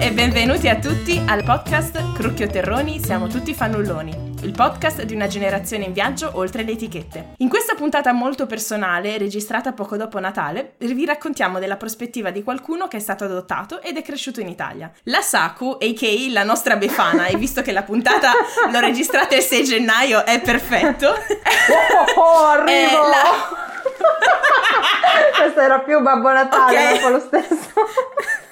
E benvenuti a tutti al podcast Crucchio Terroni Siamo tutti fannulloni, il podcast di una generazione in viaggio oltre le etichette. In questa puntata molto personale, registrata poco dopo Natale, vi raccontiamo della prospettiva di qualcuno che è stato adottato ed è cresciuto in Italia. La Saku, a.k.a. la nostra Befana, e visto che la puntata l'ho registrata il 6 gennaio, è perfetto. Oh, oh arrivo! La... Questo era più Babbo Natale, okay. dopo lo stesso.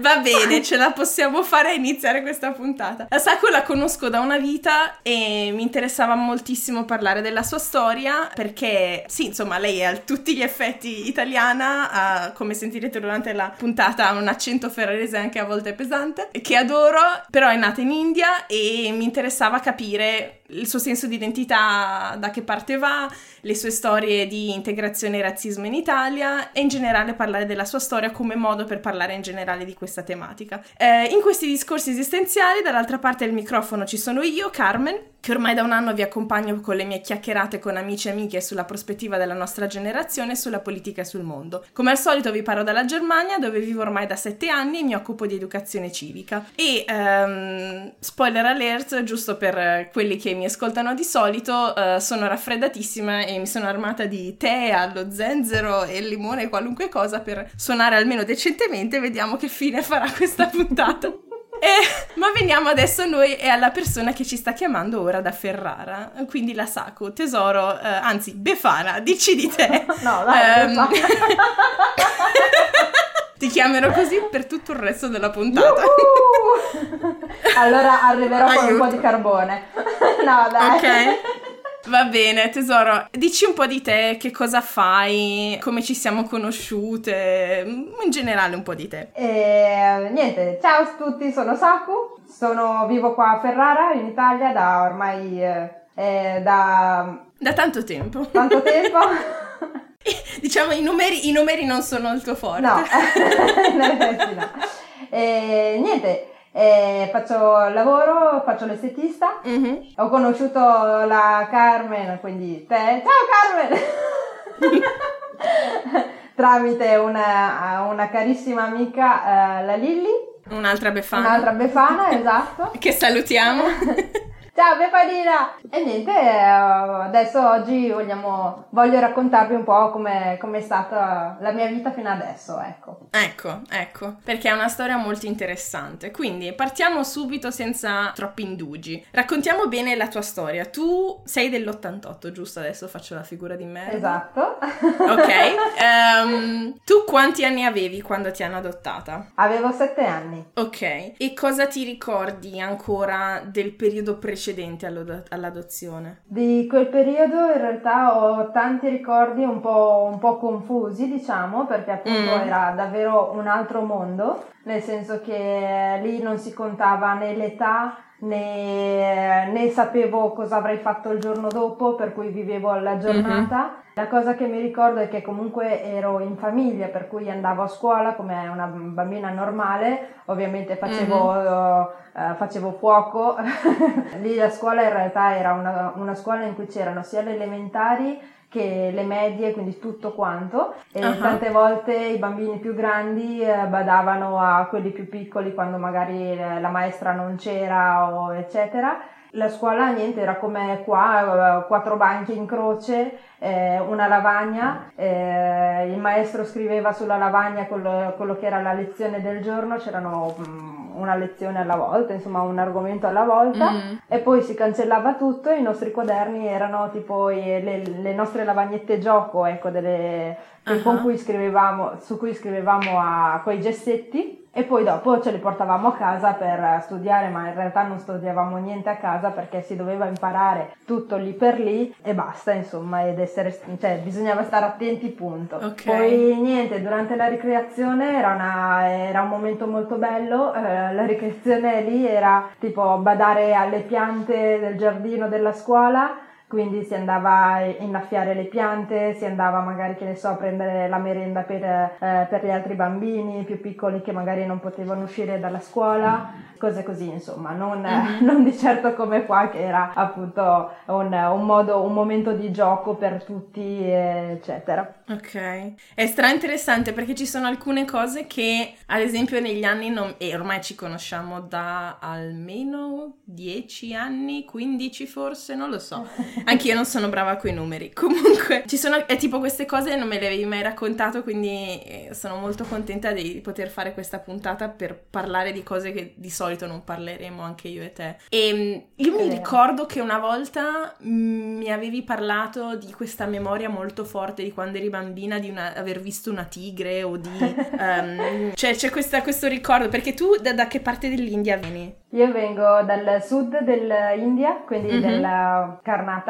Va bene, ce la possiamo fare a iniziare questa puntata. La Saku la conosco da una vita e mi interessava moltissimo parlare della sua storia perché, sì, insomma, lei è a tutti gli effetti italiana, ha, come sentirete durante la puntata, un accento ferrarese anche a volte pesante, che adoro, però è nata in India e mi interessava capire il suo senso di identità, da che parte va, le sue storie di integrazione e razzismo in Italia e in generale parlare della sua storia come modo per parlare in generale di questa tematica. Eh, in questi discorsi esistenziali, dall'altra parte del microfono ci sono io, Carmen, che ormai da un anno vi accompagno con le mie chiacchierate con amici e amiche sulla prospettiva della nostra generazione, sulla politica e sul mondo. Come al solito vi parlo dalla Germania, dove vivo ormai da sette anni e mi occupo di educazione civica. E, um, spoiler alert, giusto per quelli che mi ascoltano di solito, uh, sono raffreddatissima e mi sono armata di tè allo zenzero e limone, qualunque cosa per suonare almeno decentemente. Vediamo che fine farà questa puntata. Eh, ma veniamo adesso noi e alla persona che ci sta chiamando ora da Ferrara, quindi la Saku, tesoro, eh, anzi Befana, dici di te. No, dai, um, Ti chiamerò così per tutto il resto della puntata. allora arriverò Aiuto. con un po' di carbone. No, dai. Ok. Va bene, tesoro, dici un po' di te, che cosa fai, come ci siamo conosciute, in generale un po' di te. E, niente, ciao a tutti, sono Saku, sono, vivo qua a Ferrara, in Italia, da ormai... Eh, eh, da... Da tanto tempo. Tanto tempo. diciamo, i numeri, i numeri, non sono il tuo forte. No, in effetti no. E, niente, e faccio lavoro, faccio l'estetista. Mm-hmm. Ho conosciuto la Carmen, quindi te. Ciao Carmen! Tramite una, una, carissima amica, uh, la Lilly. Un'altra befana. Un'altra befana, esatto. che salutiamo. Ciao Befalina! E niente, eh, adesso oggi vogliamo, voglio raccontarvi un po' come è stata la mia vita fino adesso, ecco. Ecco, ecco, perché è una storia molto interessante. Quindi partiamo subito senza troppi indugi. Raccontiamo bene la tua storia. Tu sei dell'88, giusto? Adesso faccio la figura di me. Esatto. Ok. Um, tu quanti anni avevi quando ti hanno adottata? Avevo sette anni. Ok. E cosa ti ricordi ancora del periodo precedente? Precedente all'adozione? Di quel periodo in realtà ho tanti ricordi un po', un po confusi, diciamo, perché appunto mm. era davvero un altro mondo, nel senso che lì non si contava né l'età né, né sapevo cosa avrei fatto il giorno dopo, per cui vivevo la giornata. Mm-hmm. La cosa che mi ricordo è che comunque ero in famiglia, per cui andavo a scuola come una bambina normale, ovviamente facevo, mm-hmm. uh, facevo fuoco. Lì la scuola in realtà era una, una scuola in cui c'erano sia le elementari che le medie, quindi tutto quanto. E uh-huh. tante volte i bambini più grandi eh, badavano a quelli più piccoli quando magari eh, la maestra non c'era o eccetera. La scuola niente, era come qua, eh, quattro banchi in croce, eh, una lavagna, eh, il maestro scriveva sulla lavagna quello, quello, che era la lezione del giorno, c'erano mm, una lezione alla volta, insomma un argomento alla volta mm. e poi si cancellava tutto, i nostri quaderni erano tipo le, le nostre lavagnette gioco, ecco, delle, uh-huh. con cui scrivevamo, su cui scrivevamo a quei gessetti e poi dopo ce li portavamo a casa per studiare, ma in realtà non studiavamo niente a casa perché si doveva imparare tutto lì per lì e basta, insomma, ed essere, cioè, bisognava stare attenti, punto. Okay. Poi niente, durante la ricreazione era, una, era un momento molto bello, eh, la ricreazione lì era tipo badare alle piante del giardino della scuola quindi si andava a innaffiare le piante, si andava magari, che ne so, a prendere la merenda per, eh, per gli altri bambini più piccoli che magari non potevano uscire dalla scuola, cose così, insomma, non, mm-hmm. non di certo come qua che era appunto un, un, modo, un momento di gioco per tutti, eccetera. Ok, è stra interessante perché ci sono alcune cose che, ad esempio, negli anni, non, e ormai ci conosciamo da almeno 10 anni, 15 forse, non lo so. Anch'io non sono brava con i numeri. Comunque, ci sono, è tipo queste cose non me le avevi mai raccontato, quindi eh, sono molto contenta di poter fare questa puntata per parlare di cose che di solito non parleremo anche io e te. E mm, io mi ricordo che una volta mm, mi avevi parlato di questa memoria molto forte di quando eri bambina, di una, aver visto una tigre o di... Um, cioè c'è questa, questo ricordo, perché tu da, da che parte dell'India vieni? Io vengo dal sud dell'India, quindi mm-hmm. della Karnataka.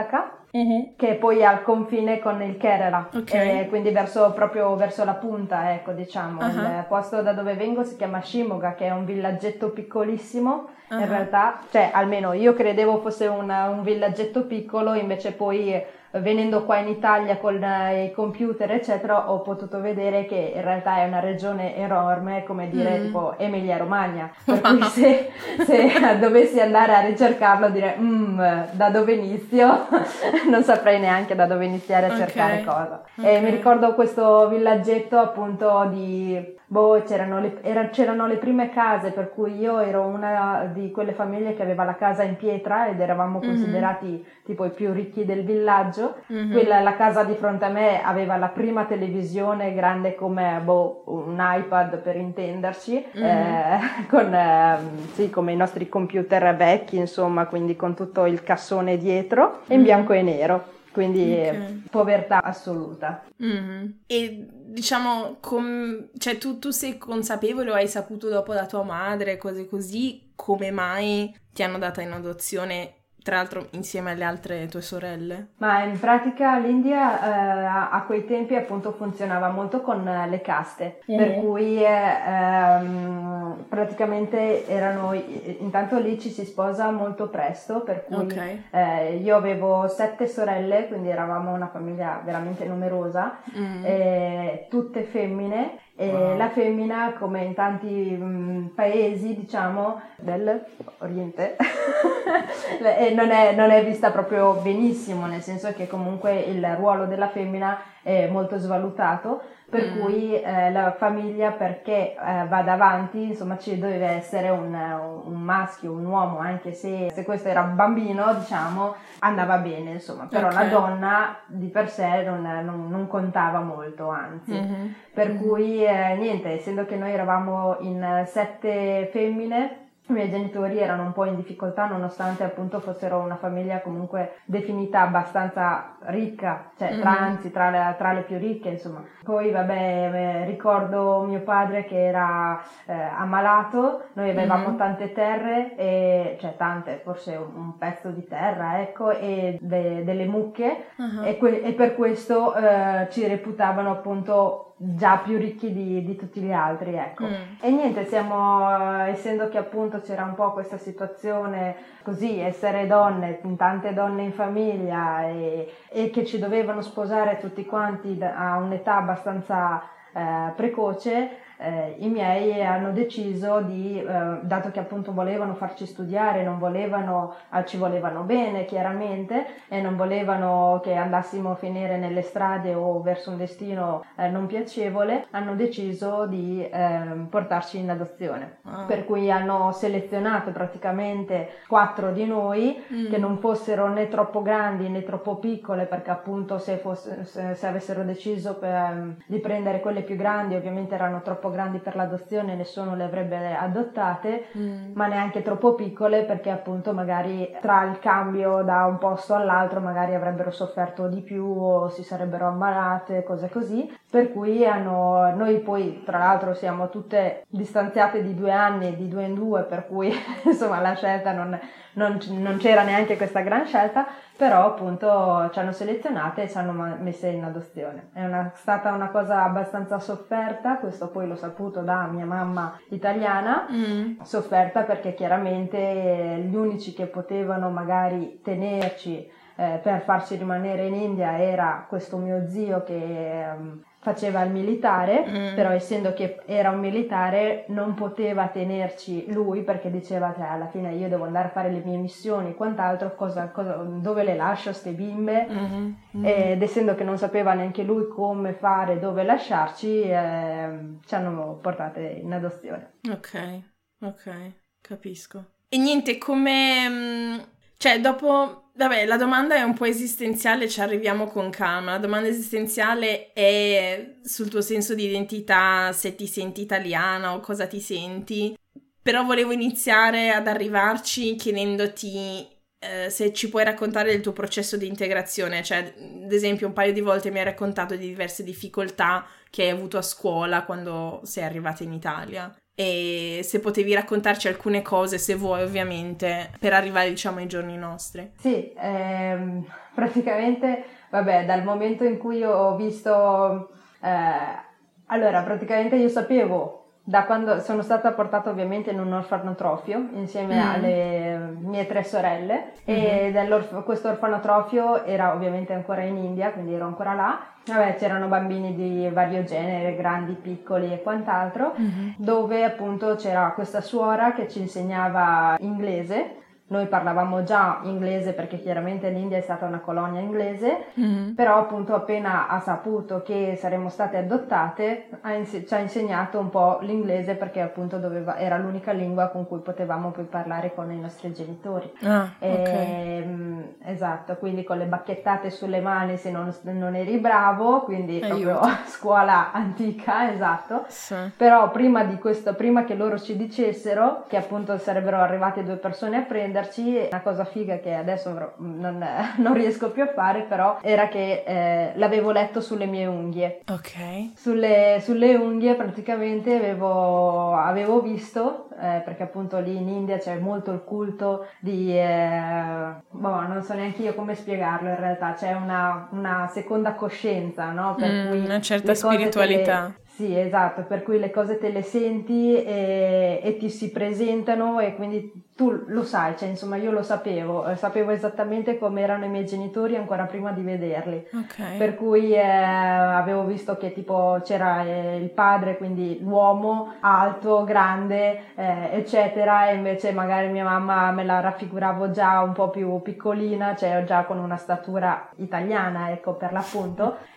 Uh-huh. che poi è al confine con il Kerala, okay. quindi verso, proprio verso la punta, ecco, diciamo. Uh-huh. Il posto da dove vengo si chiama Shimoga, che è un villaggetto piccolissimo. Uh-huh. In realtà, cioè, almeno io credevo fosse una, un villaggetto piccolo, invece poi venendo qua in Italia con eh, i computer eccetera ho potuto vedere che in realtà è una regione enorme come dire mm. tipo Emilia Romagna per cui se, se dovessi andare a ricercarlo dire mm, da dove inizio non saprei neanche da dove iniziare a cercare okay. cosa okay. e mi ricordo questo villaggetto appunto di boh, c'erano le, era, c'erano le, prime case, per cui io ero una di quelle famiglie che aveva la casa in pietra ed eravamo mm-hmm. considerati tipo i più ricchi del villaggio. Mm-hmm. Quella, la casa di fronte a me aveva la prima televisione grande come boh, un iPad per intenderci, mm-hmm. eh, con, eh, sì, come i nostri computer vecchi, insomma, quindi con tutto il cassone dietro, in bianco e nero quindi okay. povertà assoluta. Mm-hmm. E diciamo, com- cioè tu, tu sei consapevole o hai saputo dopo da tua madre, cose così, come mai ti hanno data in adozione tra l'altro insieme alle altre tue sorelle? Ma in pratica l'India eh, a quei tempi appunto funzionava molto con le caste, mm-hmm. per cui ehm, praticamente erano, intanto lì ci si sposa molto presto, per cui okay. eh, io avevo sette sorelle, quindi eravamo una famiglia veramente numerosa, mm-hmm. eh, tutte femmine wow. la femmina, come in tanti mh, mm, paesi, diciamo, dell'Oriente, non, è, non è vista proprio benissimo, nel senso che comunque il ruolo della femmina è molto svalutato per mm. cui eh, la famiglia perché eh, vada avanti insomma ci deve essere un, un maschio, un uomo anche se, se, questo era un bambino diciamo andava bene insomma però okay. la donna di per sé non, non, non contava molto anzi mm-hmm. per mm-hmm. cui eh, niente essendo che noi eravamo in sette femmine i miei genitori erano un po' in difficoltà nonostante appunto fossero una famiglia comunque definita abbastanza ricca, cioè tra, mm-hmm. anzi tra le, tra le, più ricche insomma. Poi vabbè eh, ricordo mio padre che era eh, ammalato, noi avevamo mm-hmm. tante terre, e, cioè tante, forse un, un pezzo di terra ecco e de, delle mucche uh-huh. e, que- e, per questo eh, ci reputavano appunto già più ricchi di, di tutti gli altri, ecco. Mm. E niente, siamo, essendo che appunto c'era un po' questa situazione così, essere donne, tante donne in famiglia e, e che ci dovevano sposare tutti quanti a un'età abbastanza eh, precoce, eh, i miei hanno deciso di, eh, dato che appunto volevano farci studiare, non volevano, eh, ci volevano bene chiaramente e non volevano che andassimo a finire nelle strade o verso un destino eh, non piacevole, hanno deciso di ehm, portarci in adozione. Ah. Per cui hanno selezionato praticamente quattro di noi mm. che non fossero né troppo grandi né troppo piccole perché appunto se, fosse, se, se avessero deciso per, di prendere quelle più grandi ovviamente erano troppo grandi per l'adozione, nessuno le avrebbe adottate, mm. ma neanche troppo piccole perché appunto magari tra il cambio da un posto all'altro magari avrebbero sofferto di più o si sarebbero ammalate, cose così. Per cui hanno, noi poi tra l'altro siamo tutte distanziate di due anni, di due in due, per cui insomma la scelta non, non, non c'era neanche questa gran scelta, però appunto ci hanno selezionate e ci hanno messe in adozione. È una, stata una cosa abbastanza sofferta, questo poi l'ho saputo da mia mamma italiana, mm. sofferta perché chiaramente gli unici che potevano magari tenerci eh, per farci rimanere in India era questo mio zio che um, faceva il militare, mm. però essendo che era un militare non poteva tenerci lui perché diceva che alla fine io devo andare a fare le mie missioni, quant'altro, cosa, cosa, dove le lascio ste bimbe? Mm-hmm. Mm-hmm. Ed essendo che non sapeva neanche lui come fare, dove lasciarci, eh, ci hanno portate in adozione. Ok, ok, capisco. E niente, come... Mm, cioè, dopo Vabbè, la domanda è un po' esistenziale, ci arriviamo con calma. La domanda esistenziale è sul tuo senso di identità, se ti senti italiana o cosa ti senti. Però volevo iniziare ad arrivarci chiedendoti eh, se ci puoi raccontare del tuo processo di integrazione. Cioè, ad esempio, un paio di volte mi hai raccontato di diverse difficoltà che hai avuto a scuola quando sei arrivata in Italia e se potevi raccontarci alcune cose, se vuoi ovviamente, per arrivare diciamo ai giorni nostri. Sì, ehm, praticamente, vabbè, dal momento in cui ho visto... Eh, allora, praticamente io sapevo da quando sono stata portata ovviamente in un orfanotrofio insieme mm. alle mie tre sorelle mm-hmm. e questo orfanotrofio era ovviamente ancora in India, quindi ero ancora là. Vabbè, c'erano bambini di vario genere, grandi, piccoli e quant'altro, mm-hmm. dove appunto c'era questa suora che ci insegnava inglese noi parlavamo già inglese perché chiaramente l'India è stata una colonia inglese, mm-hmm. però appunto appena ha saputo che saremmo state adottate ha ins- ci ha insegnato un po' l'inglese perché appunto doveva, era l'unica lingua con cui potevamo poi parlare con i nostri genitori. Ah, e, okay. mm, esatto, quindi con le bacchettate sulle mani se non, non eri bravo, quindi Aiuto. proprio scuola antica, esatto. Sì. Però prima di questo, prima che loro ci dicessero che appunto sarebbero arrivate due persone a prendere, prenderci. Una cosa figa che adesso non, non riesco più a fare, però era che eh, l'avevo letto sulle mie unghie. Ok. Sulle, sulle unghie praticamente avevo, avevo visto, eh, perché appunto lì in India c'è molto il culto di... Eh, boh, non so neanche io come spiegarlo in realtà, c'è una, una seconda coscienza, no? Per mm, cui una certa spiritualità. Sì, esatto, per cui le cose te le senti e, e, ti si presentano e quindi tu lo sai, cioè insomma io lo sapevo, eh, sapevo esattamente come erano i miei genitori ancora prima di vederli. Okay. Per cui eh, avevo visto che tipo c'era eh, il padre, quindi l'uomo alto, grande, eh, eccetera, e invece magari mia mamma me la raffiguravo già un po' più piccolina, cioè già con una statura italiana, ecco per l'appunto,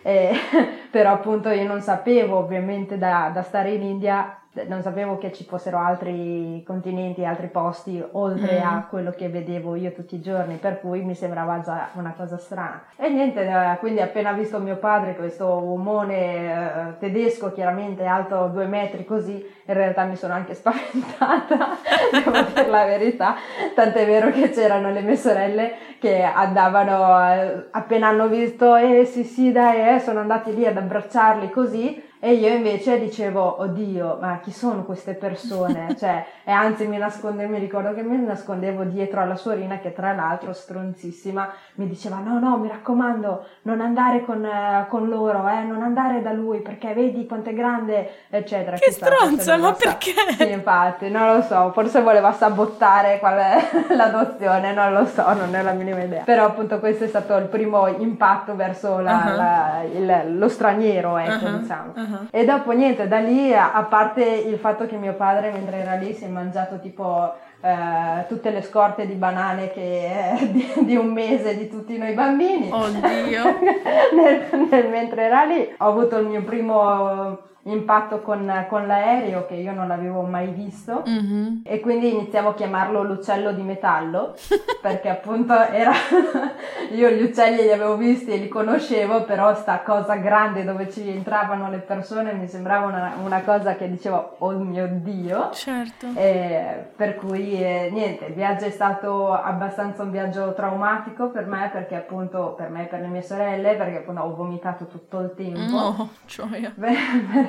però appunto io non sapevo ovviamente da, da stare in India non sapevo che ci fossero altri continenti, altri posti oltre mm. a quello che vedevo io tutti i giorni, per cui mi sembrava già una cosa strana. E niente, eh, quindi appena visto mio padre, questo uomone eh, tedesco, chiaramente alto due metri così, in realtà mi sono anche spaventata, devo dire la verità, tant'è vero che c'erano le mie sorelle che andavano, eh, appena hanno visto, eh sì sì dai, eh, sono andati lì ad abbracciarli così, e io invece dicevo, oddio, ma chi sono queste persone? Cioè, e anzi mi nascondevo, mi ricordo che mi nascondevo dietro alla suorina che tra l'altro stronzissima mi diceva, no, no, mi raccomando, non andare con, eh, con loro, eh, non andare da lui perché vedi quanto è grande, eccetera. Che stronza, ma perché? Sì, infatti, non lo so, forse voleva sabottare qual è l'adozione, non lo so, non è la minima idea. Però appunto questo è stato il primo impatto verso la, uh-huh. la, il, lo straniero, ecco, uh-huh. diciamo. Uh-huh. Uh-huh. E dopo niente, da lì, a parte il fatto che mio padre mentre era lì si è mangiato tipo eh, tutte le scorte di banane che, eh, di, di, un mese di tutti noi bambini. Oddio! nel, nel, mentre era lì ho avuto il mio primo impatto con, con, l'aereo che io non avevo mai visto. Mm-hmm. e quindi iniziavo a chiamarlo l'uccello di metallo perché appunto era io gli uccelli li avevo visti e li conoscevo però sta cosa grande dove ci entravano le persone mi sembrava una, una cosa che dicevo oh mio dio certo. E per cui eh, niente il viaggio è stato abbastanza un viaggio traumatico per me perché appunto per me e per le mie sorelle perché appunto ho vomitato tutto il tempo. No gioia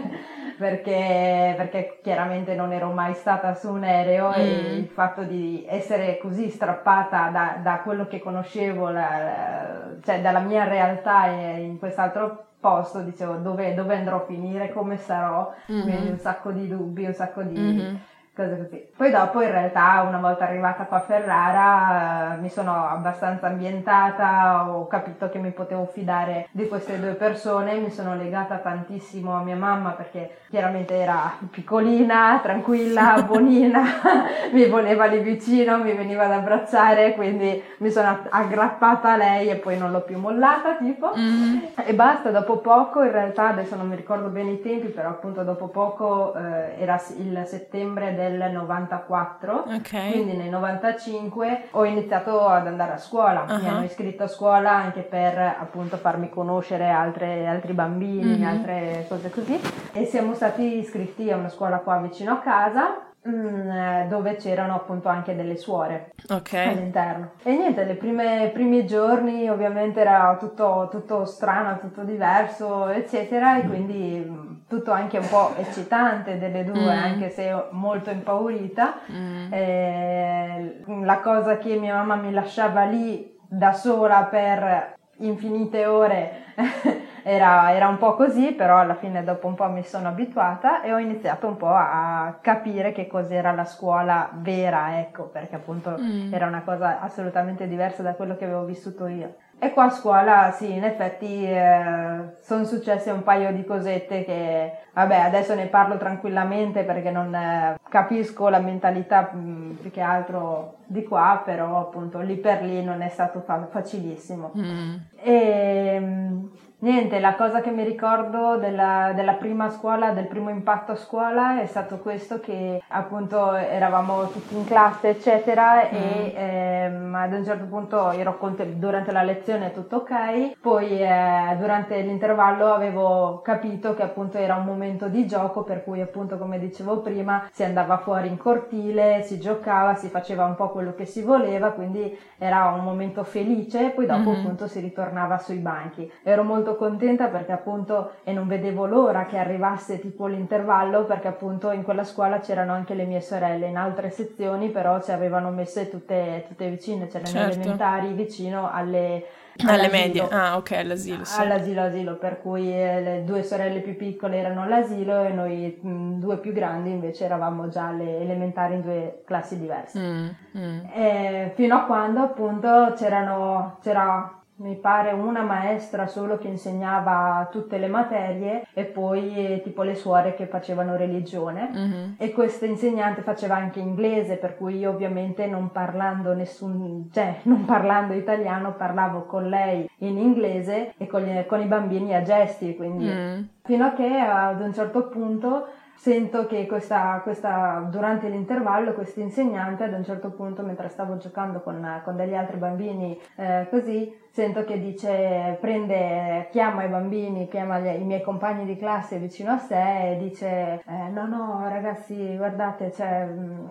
perché, perché, chiaramente non ero mai stata su un aereo mm. e il fatto di essere così strappata da, da quello che conoscevo, la, cioè dalla mia realtà in quest'altro posto, dicevo dove, dove andrò a finire, come sarò, mm-hmm. quindi un sacco di dubbi, un sacco di... Mm-hmm cose così. Poi dopo in realtà una volta arrivata qua a Ferrara mi sono abbastanza ambientata, ho capito che mi potevo fidare di queste due persone, mi sono legata tantissimo a mia mamma perché chiaramente era piccolina, tranquilla, buonina, mi voleva lì vicino, mi veniva ad abbracciare, quindi mi sono aggrappata a lei e poi non l'ho più mollata tipo mm-hmm. e basta, dopo poco in realtà adesso non mi ricordo bene i tempi, però appunto dopo poco eh, era il settembre del 94, okay. quindi nel 95 ho iniziato ad andare a scuola, uh-huh. mi hanno iscritto a scuola anche per appunto farmi conoscere altre, altri bambini, mm-hmm. altre cose così e siamo stati iscritti a una scuola qua vicino a casa Mm, eh, dove c'erano appunto anche delle suore okay. all'interno. E niente, i primi giorni ovviamente era tutto, tutto, strano, tutto diverso, eccetera, e quindi mm, tutto anche un po' eccitante delle due, mm. anche se molto impaurita. Mm. E la cosa che mia mamma mi lasciava lì da sola per infinite ore era, era, un po' così, però alla fine dopo un po' mi sono abituata e ho iniziato un po' a capire che cos'era la scuola vera, ecco, perché appunto mm. era una cosa assolutamente diversa da quello che avevo vissuto io. E qua a scuola sì, in effetti eh, sono successe un paio di cosette che, vabbè, adesso ne parlo tranquillamente perché non eh, capisco la mentalità mh, mm, più che altro di qua, però appunto lì per lì non è stato fa- facilissimo. Mm. E, Niente, la cosa che mi ricordo della, della, prima scuola, del primo impatto a scuola è stato questo che appunto eravamo tutti in classe eccetera mm. e ehm, ad un certo punto ero con te, durante la lezione tutto ok, poi eh, durante l'intervallo avevo capito che appunto era un momento di gioco per cui appunto come dicevo prima si andava fuori in cortile, si giocava, si faceva un po' quello che si voleva, quindi era un momento felice, poi dopo mm-hmm. appunto si ritornava sui banchi. Ero molto contenta perché appunto e non vedevo l'ora che arrivasse tipo l'intervallo perché appunto in quella scuola c'erano anche le mie sorelle in altre sezioni però ci avevano messe tutte, tutte vicine c'erano certo. elementari vicino alle alle medie, ah ok, all'asilo. Sì. All'asilo, asilo, per cui eh, le due sorelle più piccole erano all'asilo e noi mh, mm, due più grandi invece eravamo già alle elementari in due classi diverse. Mm, mm. fino a quando appunto c'erano, c'era mi pare una maestra solo che insegnava tutte le materie e poi eh, tipo le suore che facevano religione mm-hmm. e questa insegnante faceva anche inglese per cui io ovviamente non parlando nessun cioè non parlando italiano parlavo con lei in inglese e con, gli, con i bambini a gesti quindi mm. fino a che ad un certo punto sento che questa, questa, durante l'intervallo questo insegnante ad un certo punto mentre stavo giocando con, con degli altri bambini eh, così sento che dice prende chiama i bambini chiama gli, i miei compagni di classe vicino a sé e dice eh, no no ragazzi guardate cioè, mm,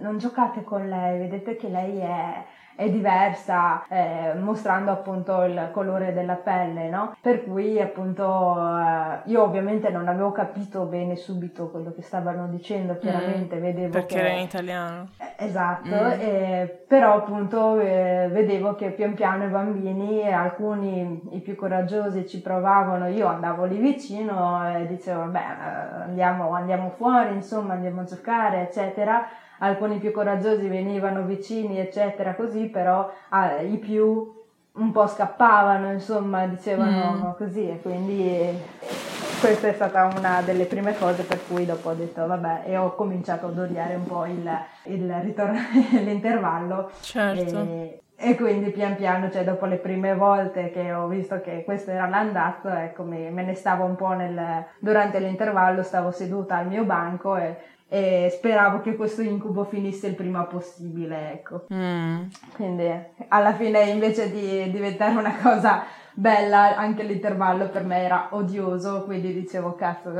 non giocate con lei vedete che lei è è diversa, eh, mostrando appunto il colore della pelle, no? Per cui appunto eh, io ovviamente non avevo capito bene subito quello che stavano dicendo, mm, chiaramente mm, vedevo perché che... era in italiano. Eh, esatto, mm. eh, però appunto eh, vedevo che pian piano i bambini, alcuni i più coraggiosi ci provavano, io andavo lì vicino e dicevo vabbè eh, andiamo, andiamo fuori, insomma andiamo a giocare, eccetera alcuni più coraggiosi venivano vicini, eccetera, così, però ah, i più un po' scappavano, insomma, dicevano mm. così e quindi questa è stata una delle prime cose per cui dopo ho detto vabbè e ho cominciato ad odiare un po' il, il ritorno, l'intervallo. Certo. E, e quindi pian piano, cioè dopo le prime volte che ho visto che questo era l'andazzo, ecco, me, me ne stavo un po' nel, durante l'intervallo, stavo seduta al mio banco e e speravo che questo incubo finisse il prima possibile, ecco. Mm. Quindi alla fine invece di diventare una cosa bella, anche l'intervallo per me era odioso, quindi dicevo cazzo,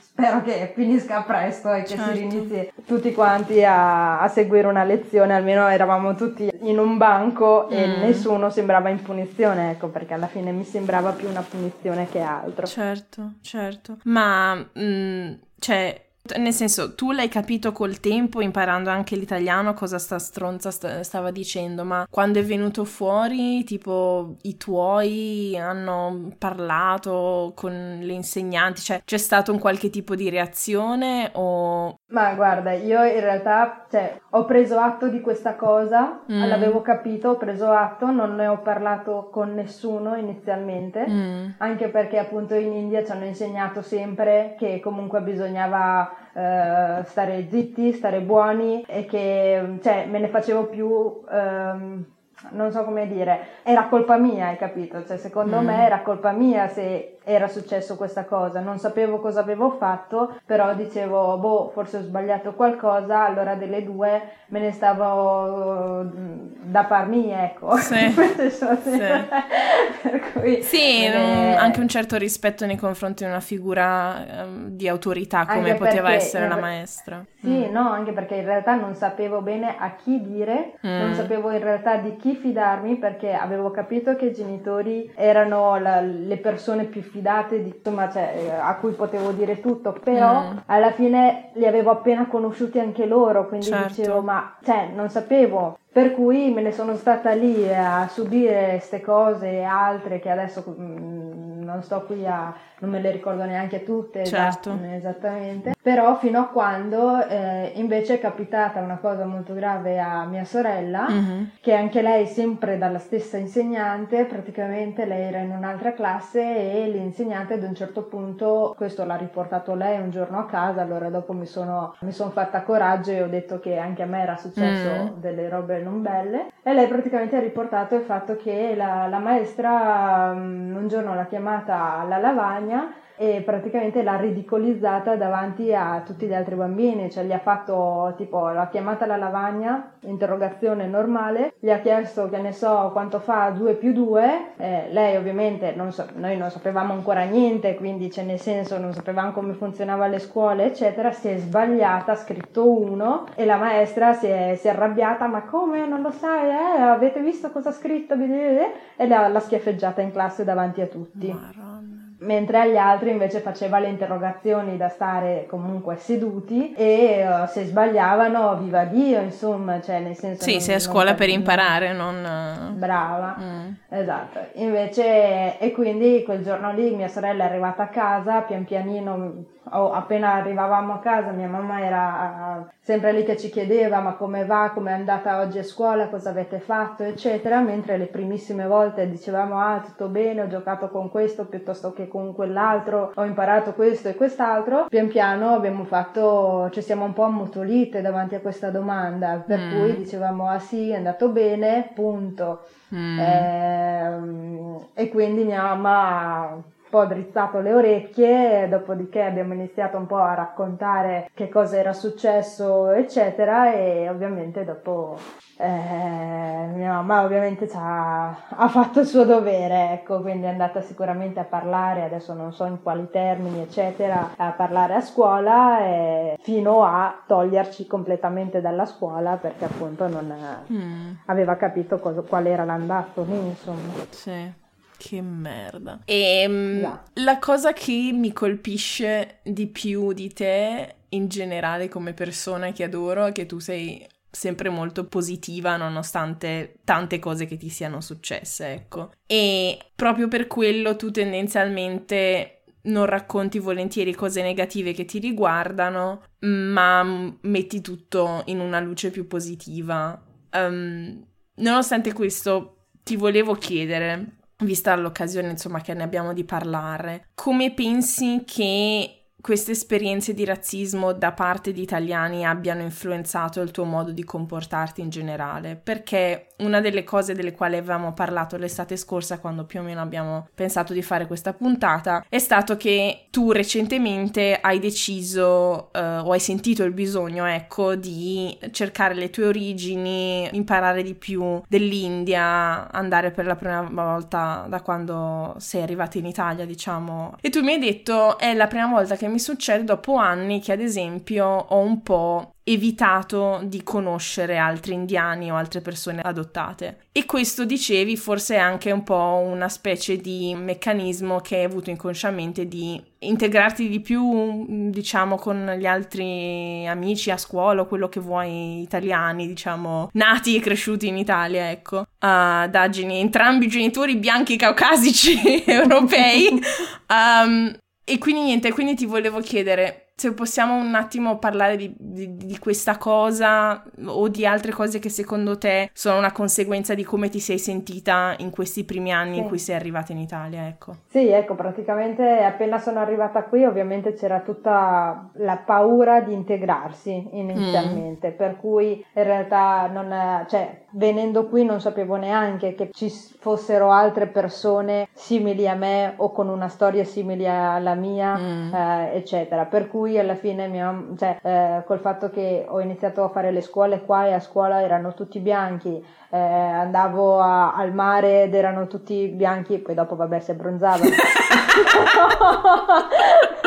spero che finisca presto e che certo. si rinizi tutti quanti a, a, seguire una lezione, almeno eravamo tutti in un banco e mm. nessuno sembrava in punizione, ecco, perché alla fine mi sembrava più una punizione che altro. Certo, certo. Ma, mh, mm, cioè Nel senso, tu l'hai capito col tempo, imparando anche l'italiano, cosa sta stronza st- stava dicendo, ma quando è venuto fuori, tipo, i tuoi hanno parlato con le insegnanti, cioè c'è stato un qualche tipo di reazione o... Ma guarda, io in realtà, cioè, ho preso atto di questa cosa, mm. l'avevo capito, ho preso atto, non ne ho parlato con nessuno inizialmente, mm. anche perché appunto in India ci hanno insegnato sempre che comunque bisognava uh, stare zitti, stare buoni e che cioè, me ne facevo più... Um, non so come dire, era colpa mia, hai capito? Cioè, secondo mm. me era colpa mia se era successo questa cosa, non sapevo cosa avevo fatto, però dicevo, boh, forse ho sbagliato qualcosa, allora delle due me ne stavo mm, da par mia, ecco. Sì. sì. cui, sì me... anche un certo rispetto nei confronti di una figura um, di autorità come anche poteva essere la maestra. Sì, mm. no, anche perché in realtà non sapevo bene a chi dire, mm. non sapevo in realtà di chi fidarmi perché avevo capito che i genitori erano la, le persone più fidate di, insomma, cioè, a cui potevo dire tutto, però mm. alla fine li avevo appena conosciuti anche loro, quindi certo. dicevo, ma cioè, non sapevo. Per cui me ne sono stata lì a subire queste cose e altre che adesso mh, mm, non sto qui a non me le ricordo neanche tutte certo. esattamente, però fino a quando eh, invece è capitata una cosa molto grave a mia sorella, mm-hmm. che anche lei sempre dalla stessa insegnante, praticamente lei era in un'altra classe e l'insegnante ad un certo punto, questo l'ha riportato lei un giorno a casa, allora dopo mi sono, mi sono fatta coraggio e ho detto che anche a me era successo mm. delle robe non belle. E lei praticamente ha riportato il fatto che la, la maestra um, un giorno l'ha chiamata alla lavagna e praticamente l'ha ridicolizzata davanti a tutti gli altri bambini, cioè gli ha fatto tipo l'ha chiamata alla lavagna, interrogazione normale, gli ha chiesto che ne so quanto fa 2 più 2, eh, lei ovviamente non so, noi non sapevamo ancora niente, quindi cioè nel senso non sapevamo come funzionava le scuole eccetera, si è sbagliata, ha scritto 1 e la maestra si è, si è arrabbiata, ma come non lo sai, eh? avete visto cosa ha scritto? E l'ha, l'ha schiaffeggiata in classe davanti a tutti. Maronna mentre agli altri invece faceva le interrogazioni da stare comunque seduti e uh, se sbagliavano viva Dio insomma cioè nel senso sì sei a scuola per imparare non brava. Mm. esatto. Invece e quindi quel giorno lì mia sorella è arrivata a casa pian pianino oh, appena arrivavamo a casa mia mamma era uh, sempre lì che ci chiedeva ma come va, come è andata oggi a scuola, cosa avete fatto, eccetera, mentre le primissime volte dicevamo ah tutto bene, ho giocato con questo piuttosto che con quell'altro, ho imparato questo e quest'altro, pian piano abbiamo fatto, ci siamo un po' ammutolite davanti a questa domanda, per mm. cui dicevamo ah sì, è andato bene, punto. Mm. Eh, e quindi mia mamma po' drizzato le orecchie, dopodiché abbiamo iniziato un po' a raccontare che cosa era successo, eccetera, e ovviamente dopo eh, mia mamma ovviamente ha, ha, fatto il suo dovere, ecco, quindi è andata sicuramente a parlare, adesso non so in quali termini, eccetera, a parlare a scuola eh, fino a toglierci completamente dalla scuola perché appunto non mm. aveva capito cosa, qual era l'andato lì, insomma. Sì. Che merda. E ehm, la cosa che mi colpisce di più di te in generale come persona che adoro è che tu sei sempre molto positiva nonostante tante cose che ti siano successe, ecco. E proprio per quello tu tendenzialmente non racconti volentieri cose negative che ti riguardano, ma metti tutto in una luce più positiva. Um, nonostante questo, ti volevo chiedere, vista l'occasione insomma che ne abbiamo di parlare, come pensi che queste esperienze di razzismo da parte di italiani abbiano influenzato il tuo modo di comportarti in generale, perché una delle cose delle quali avevamo parlato l'estate scorsa quando più o meno abbiamo pensato di fare questa puntata è stato che tu recentemente hai deciso uh, o hai sentito il bisogno, ecco, di cercare le tue origini, imparare di più dell'India, andare per la prima volta da quando sei arrivata in Italia, diciamo. E tu mi hai detto è la prima volta che mi mi succede dopo anni che ad esempio ho un po' evitato di conoscere altri indiani o altre persone adottate. E questo, dicevi, forse è anche un po' una specie di meccanismo che hai avuto inconsciamente di integrarti di più, diciamo, con gli altri amici a scuola o quello che vuoi, italiani, diciamo, nati e cresciuti in Italia, ecco, uh, da geni- entrambi genitori bianchi caucasici europei. Um, e quindi niente, quindi ti volevo chiedere, se possiamo un attimo parlare di, di, di, questa cosa o di altre cose che secondo te sono una conseguenza di come ti sei sentita in questi primi anni sì. in cui sei arrivata in Italia, ecco. Sì, ecco, praticamente appena sono arrivata qui ovviamente c'era tutta la paura di integrarsi inizialmente, mm. per cui in realtà non, cioè, venendo qui non sapevo neanche che ci fossero altre persone simili a me o con una storia simile alla mia, mm. eh, eccetera. Per cui alla fine, mia, cioè, eh, col fatto che ho iniziato a fare le scuole qua e a scuola erano tutti bianchi, eh, andavo a, al mare ed erano tutti bianchi, poi dopo vabbè si abbronzavano.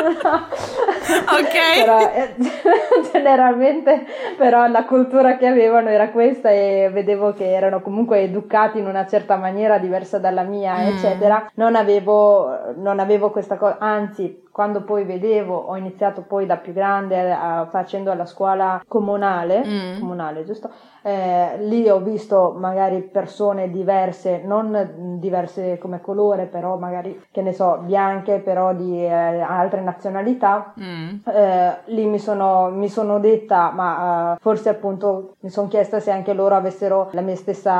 ok. Però, eh, generalmente però la cultura che avevano era questa e vedevo che erano comunque educati in una certa maniera diversa dalla mia, mm. eccetera. Non avevo, non avevo questa cosa, anzi quando poi vedevo, ho iniziato poi da più grande a, facendo la scuola comunale, mm. comunale giusto? Eh, lì ho visto magari persone diverse, non diverse come colore, però magari, che ne so, bianche, però di eh, altre nazionalità. Mm. Eh, lì mi sono, mi sono detta, ma uh, forse appunto mi sono chiesta se anche loro avessero la mia stessa,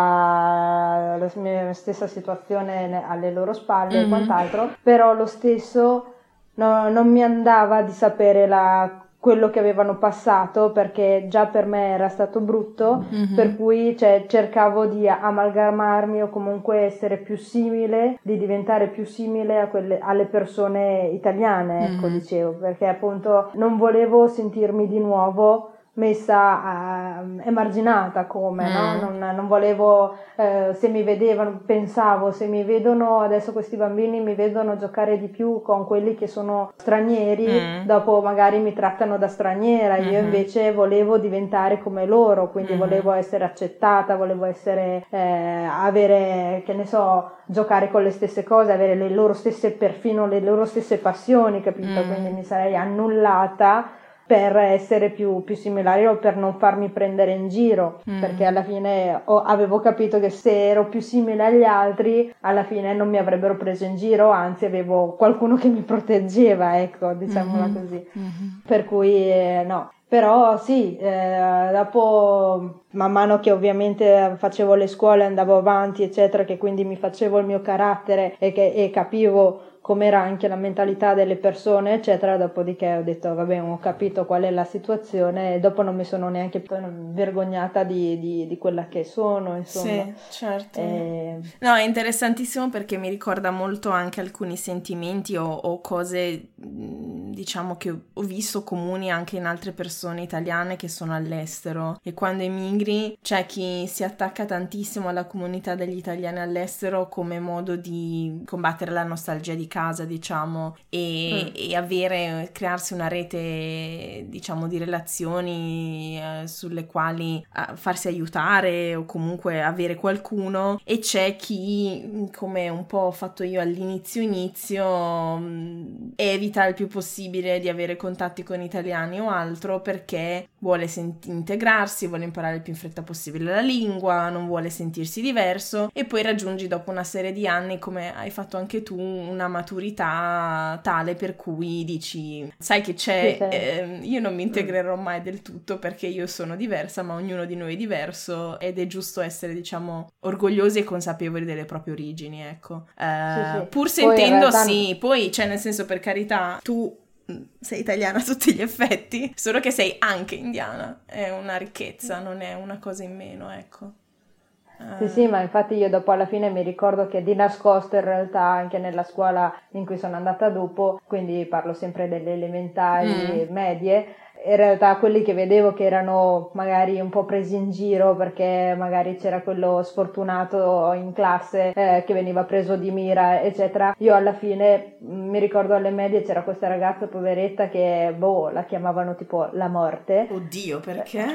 la mia stessa situazione alle loro spalle mm-hmm. e quant'altro, però lo stesso no, non mi andava di sapere la quello che avevano passato perché già per me era stato brutto, mm-hmm. per cui cioè, cercavo di amalgamarmi o comunque essere più simile, di diventare più simile quelle, alle persone italiane, ecco mm-hmm. dicevo, perché appunto non volevo sentirmi di nuovo messa uh, emarginata come, mm. no? non, non, volevo, uh, se mi vedevano, pensavo, se mi vedono adesso questi bambini mi vedono giocare di più con quelli che sono stranieri, mm. dopo magari mi trattano da straniera, mm-hmm. io invece volevo diventare come loro, quindi mm-hmm. volevo essere accettata, volevo essere, eh, avere, che ne so, giocare con le stesse cose, avere le loro stesse, perfino le loro stesse passioni, capito? Mm. Quindi mi sarei annullata per essere più, più, similari o per non farmi prendere in giro, mm. perché alla fine ho, avevo capito che se ero più simile agli altri, alla fine non mi avrebbero preso in giro, anzi avevo qualcuno che mi proteggeva, ecco, diciamola mm-hmm. così. Mm-hmm. Per cui eh, no. Però sì, eh, dopo man mano che ovviamente facevo le scuole, andavo avanti, eccetera, che quindi mi facevo il mio carattere e, che, e capivo com'era anche la mentalità delle persone, eccetera. Dopodiché ho detto, vabbè, ho capito qual è la situazione e dopo non mi sono neanche vergognata di, di, di quella che sono, insomma. Sì, certo. E... No, è interessantissimo perché mi ricorda molto anche alcuni sentimenti o, o cose, diciamo, che ho visto comuni anche in altre persone italiane che sono all'estero. E quando emigri c'è chi si attacca tantissimo alla comunità degli italiani all'estero come modo di combattere la nostalgia di casa, diciamo, e, mm. e avere, crearsi una rete, diciamo, di relazioni eh, sulle quali eh, farsi aiutare o comunque avere qualcuno e c'è chi, come un po' ho fatto io all'inizio inizio, mh, mm, evita il più possibile di avere contatti con italiani o altro perché vuole sent- integrarsi, vuole imparare il più in fretta possibile la lingua, non vuole sentirsi diverso e poi raggiungi dopo una serie di anni, come hai fatto anche tu, una maturità tale per cui dici, sai che c'è, sì, eh, io non mi integrerò mai del tutto perché io sono diversa, ma ognuno di noi è diverso ed è giusto essere, diciamo, orgogliosi e consapevoli delle proprie origini, ecco. Eh, sì, pur sentendo, sì, poi, cioè, nel senso, per carità, tu mm, sei italiana a tutti gli effetti, solo che sei anche indiana, è una ricchezza, non è una cosa in meno, ecco. Sì, sì, ma infatti io dopo alla fine mi ricordo che di nascosto in realtà anche nella scuola in cui sono andata dopo, quindi parlo sempre delle elementari, mm. medie, in realtà quelli che vedevo che erano magari un po' presi in giro perché magari c'era quello sfortunato in classe eh, che veniva preso di mira, eccetera. Io alla fine mm, mi ricordo alle medie c'era questa ragazza poveretta che, boh, la chiamavano tipo la morte. Oddio, perché?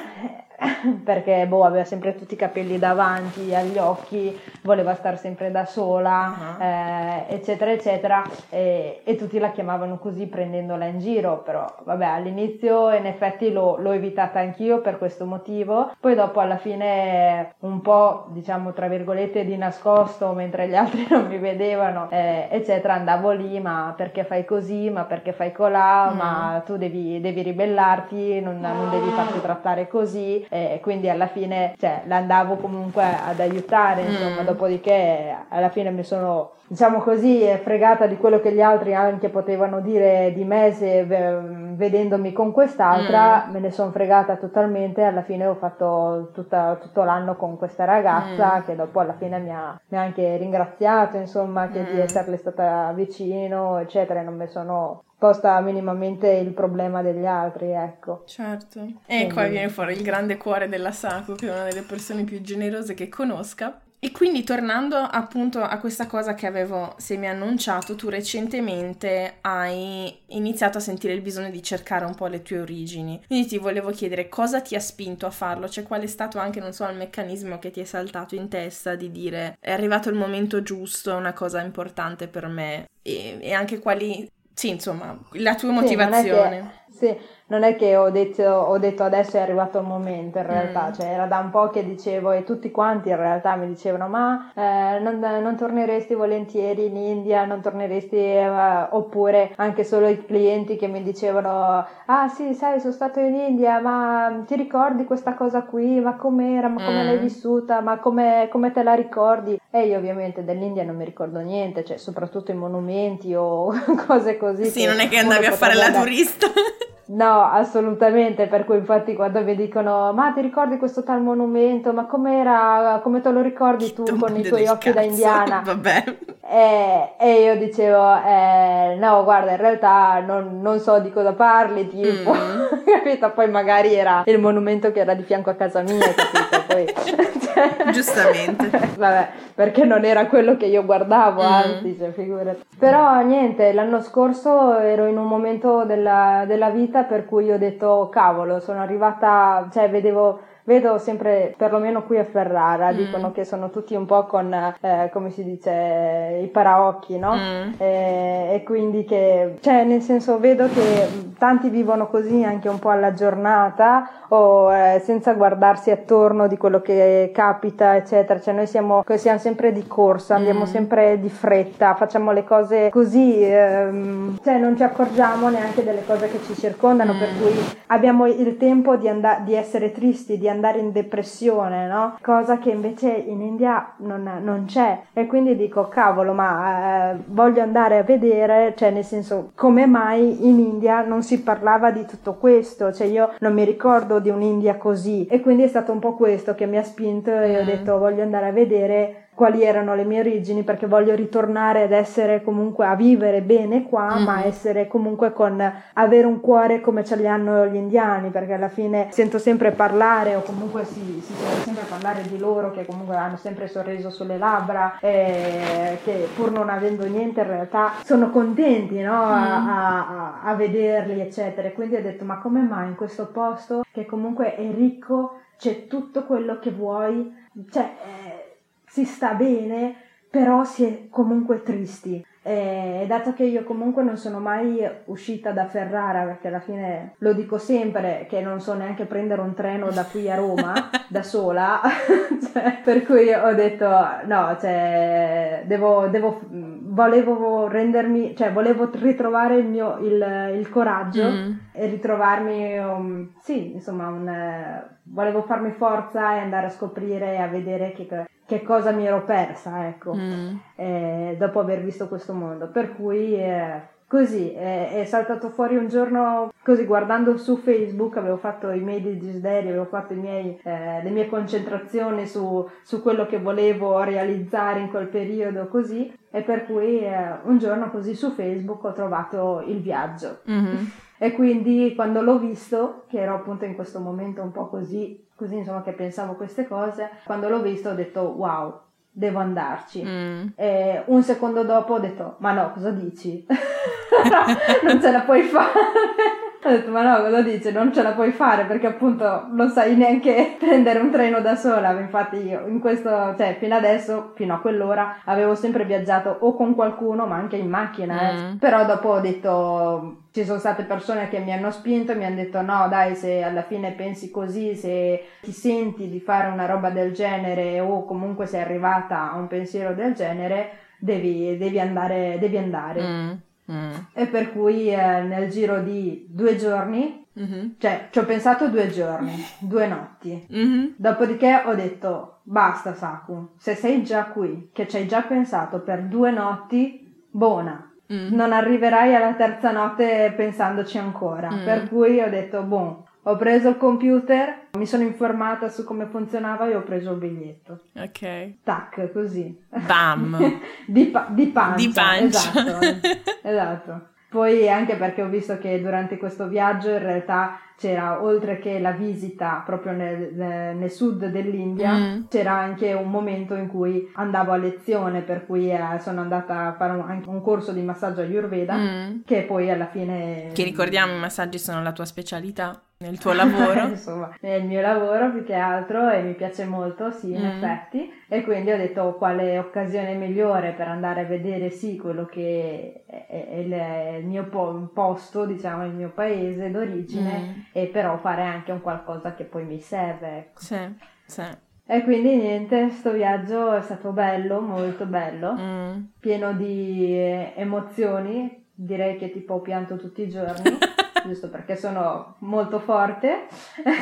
perché boh, aveva sempre tutti i capelli davanti agli occhi, voleva stare sempre da sola, uh-huh. eh, eccetera, eccetera, e, e, tutti la chiamavano così prendendola in giro, però vabbè, all'inizio in effetti l'ho, l'ho evitata anch'io per questo motivo, poi dopo alla fine un po', diciamo, tra virgolette, di nascosto, mentre gli altri non mi vedevano, eh, eccetera, andavo lì, ma perché fai così, ma perché fai colà, mm. ma tu devi, devi ribellarti, non, non devi farti trattare così, e quindi alla fine cioè, l'andavo comunque ad aiutare, insomma, mm. dopodiché alla fine mi sono diciamo così, fregata di quello che gli altri anche potevano dire di me se vedendomi con quest'altra, mm. me ne sono fregata totalmente. Alla fine ho fatto tutta, tutto l'anno con questa ragazza mm. che dopo alla fine mi ha, mi ha anche ringraziato, insomma, mm. di esserle stata vicino, eccetera. E non mi sono posta minimamente il problema degli altri, ecco. Certo. E Quindi... qua viene fuori il grande cuore della Saku, che è una delle persone più generose che conosca. E quindi tornando appunto a questa cosa che avevo semi-annunciato, tu recentemente hai iniziato a sentire il bisogno di cercare un po' le tue origini. Quindi ti volevo chiedere cosa ti ha spinto a farlo, cioè qual è stato anche, non so, il meccanismo che ti è saltato in testa di dire è arrivato il momento giusto, è una cosa importante per me e, e anche quali, sì, insomma, la tua motivazione. Sì, non è che ho detto, ho detto, adesso è arrivato il momento in realtà, mm. cioè era da un po' che dicevo e tutti quanti in realtà mi dicevano ma eh, non, non, torneresti volentieri in India, non torneresti eh, oppure anche solo i clienti che mi dicevano ah sì sai sono stato in India ma ti ricordi questa cosa qui, ma com'era, ma come mm. l'hai vissuta, ma come, come te la ricordi? E io ovviamente dell'India non mi ricordo niente, cioè soprattutto i monumenti o cose così. Sì, non è che andavi a fare la turista. No, assolutamente, per cui infatti quando mi dicono ma ti ricordi questo tal monumento, ma com'era, come te lo ricordi tu con i tuoi occhi cazzo. da indiana? Vabbè. E, e io dicevo, eh, no guarda in realtà non, non, so di cosa parli, tipo, mm. capito? Poi magari era il monumento che era di fianco a casa mia, capito? Poi, cioè... Giustamente. Vabbè, perché non era quello che io guardavo, mm. anzi, cioè, figurati. Però niente, l'anno scorso ero in un momento della, della vita per cui ho detto cavolo, sono arrivata, cioè vedevo vedo sempre, perlomeno qui a Ferrara, mm. dicono che sono tutti un po' con, eh, come si dice, i paraocchi, no? Mm. E, e, quindi che, cioè nel senso vedo che tanti vivono così anche un po' alla giornata o eh, senza guardarsi attorno di quello che capita, eccetera. Cioè noi siamo, siamo sempre di corsa, andiamo mm. sempre di fretta, facciamo le cose così, ehm, cioè non ci accorgiamo neanche delle cose che ci circondano, per mm. cui abbiamo il tempo di, and- di essere tristi, di andare in depressione, no? Cosa che invece in India non, non c'è. E quindi dico, cavolo, ma eh, voglio andare a vedere, cioè nel senso, come mai in India non si parlava di tutto questo? Cioè io non mi ricordo di un'India così. E quindi è stato un po' questo che mi ha spinto e mm. ho detto, voglio andare a vedere quali erano le mie origini perché voglio ritornare ad essere comunque a vivere bene qua mm. ma essere comunque con avere un cuore come ce li hanno gli indiani perché alla fine sento sempre parlare o comunque si, si sente sempre parlare di loro che comunque hanno sempre sorriso sulle labbra e che pur non avendo niente in realtà sono contenti no? a, a, a vederli eccetera quindi ho detto ma come mai in questo posto che comunque è ricco c'è tutto quello che vuoi cioè eh, si sta bene, però si è comunque tristi. E dato che io comunque non sono mai uscita da Ferrara, perché alla fine lo dico sempre che non so neanche prendere un treno da qui a Roma da sola, cioè, per cui ho detto no, cioè, devo, devo, volevo rendermi, cioè volevo ritrovare il mio il, il coraggio mm. e ritrovarmi, um, sì, insomma, un, volevo farmi forza e andare a scoprire e a vedere che che cosa mi ero persa, ecco, mm. eh, dopo aver visto questo mondo. Per cui eh, così è, è, saltato fuori un giorno così guardando su Facebook avevo fatto i miei desideri avevo fatto miei, eh, le mie concentrazioni su, su, quello che volevo realizzare in quel periodo così e per cui eh, un giorno così su Facebook ho trovato il viaggio mm-hmm. e quindi quando l'ho visto che ero appunto in questo momento un po' così così insomma che pensavo queste cose quando l'ho visto ho detto wow devo andarci. Mm. E un secondo dopo ho detto, ma no, cosa dici? non ce la puoi fare. Ho detto, ma no, cosa dici? Non ce la puoi fare perché appunto non sai neanche prendere un treno da sola. Infatti io in questo, cioè fino adesso, fino a quell'ora, avevo sempre viaggiato o con qualcuno, ma anche in macchina. Eh. Mm. Però dopo ho detto, ci sono state persone che mi hanno spinto e mi hanno detto no dai se alla fine pensi così, se ti senti di fare una roba del genere o comunque sei arrivata a un pensiero del genere, devi, devi andare. Devi andare. Mm. Mm. E per cui eh, nel giro di due giorni, mm-hmm. cioè ci ho pensato due giorni, due notti. Mm-hmm. Dopodiché ho detto basta Saku, se sei già qui, che ci hai già pensato per due notti, buona. Mm. Non arriverai alla terza notte pensandoci ancora. Mm. Per cui ho detto, boh, ho preso il computer, mi sono informata su come funzionava e ho preso il biglietto. Ok. Tac, così. Bam! di, pa- di pancia. Di pancia. Esatto. esatto. Poi anche perché ho visto che durante questo viaggio in realtà c'era oltre che la visita proprio nel, nel sud dell'India, mm. c'era anche un momento in cui andavo a lezione, per cui eh, sono andata a fare un, un corso di massaggio Ayurveda, mm. che poi alla fine... Che ricordiamo i massaggi sono la tua specialità nel tuo lavoro? Insomma, nel mio lavoro più che altro e mi piace molto, sì, in mm. effetti. E quindi ho detto quale occasione migliore per andare a vedere, sì, quello che è, il, mio po- posto, diciamo, il mio paese d'origine, mm. e però fare anche un qualcosa che poi mi serve. Ecco. Sì, sì. E quindi niente, sto viaggio è stato bello, molto bello, mm. pieno di emozioni, direi che tipo ho pianto tutti i giorni. giusto perché sono molto forte,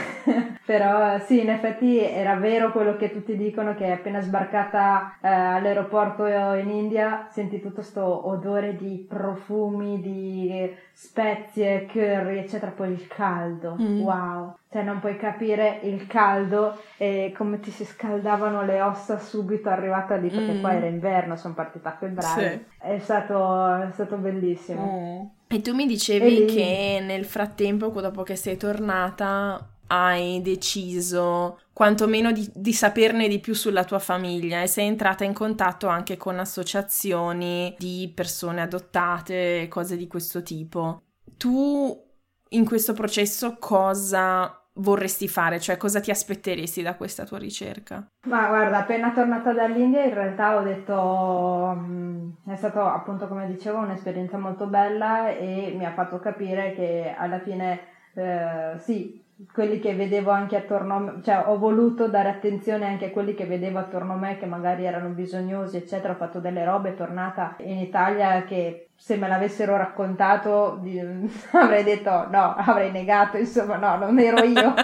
però sì, in effetti era vero quello che tutti dicono che appena sbarcata eh, all'aeroporto in India senti tutto questo odore di profumi, di spezie, curry, eccetera, poi il caldo, mm. wow, cioè non puoi capire il caldo e come ti si scaldavano le ossa subito arrivata lì perché mm. qua era inverno, sono partita a febbraio, sì. è, stato, è stato bellissimo. Mm. E tu mi dicevi che nel frattempo, dopo che sei tornata, hai deciso quantomeno di, di, saperne di più sulla tua famiglia e sei entrata in contatto anche con associazioni di persone adottate, cose di questo tipo. Tu in questo processo cosa vorresti fare? Cioè, cosa ti aspetteresti da questa tua ricerca? Ma guarda, appena tornata dall'India in realtà ho detto, mm, è stata appunto come dicevo un'esperienza molto bella e mi ha fatto capire che alla fine eh, sì, quelli che vedevo anche attorno a me, cioè ho voluto dare attenzione anche a quelli che vedevo attorno a me che magari erano bisognosi, eccetera. Ho fatto delle robe, tornata in Italia che se me l'avessero raccontato avrei detto no, avrei negato, insomma, no, non ero io.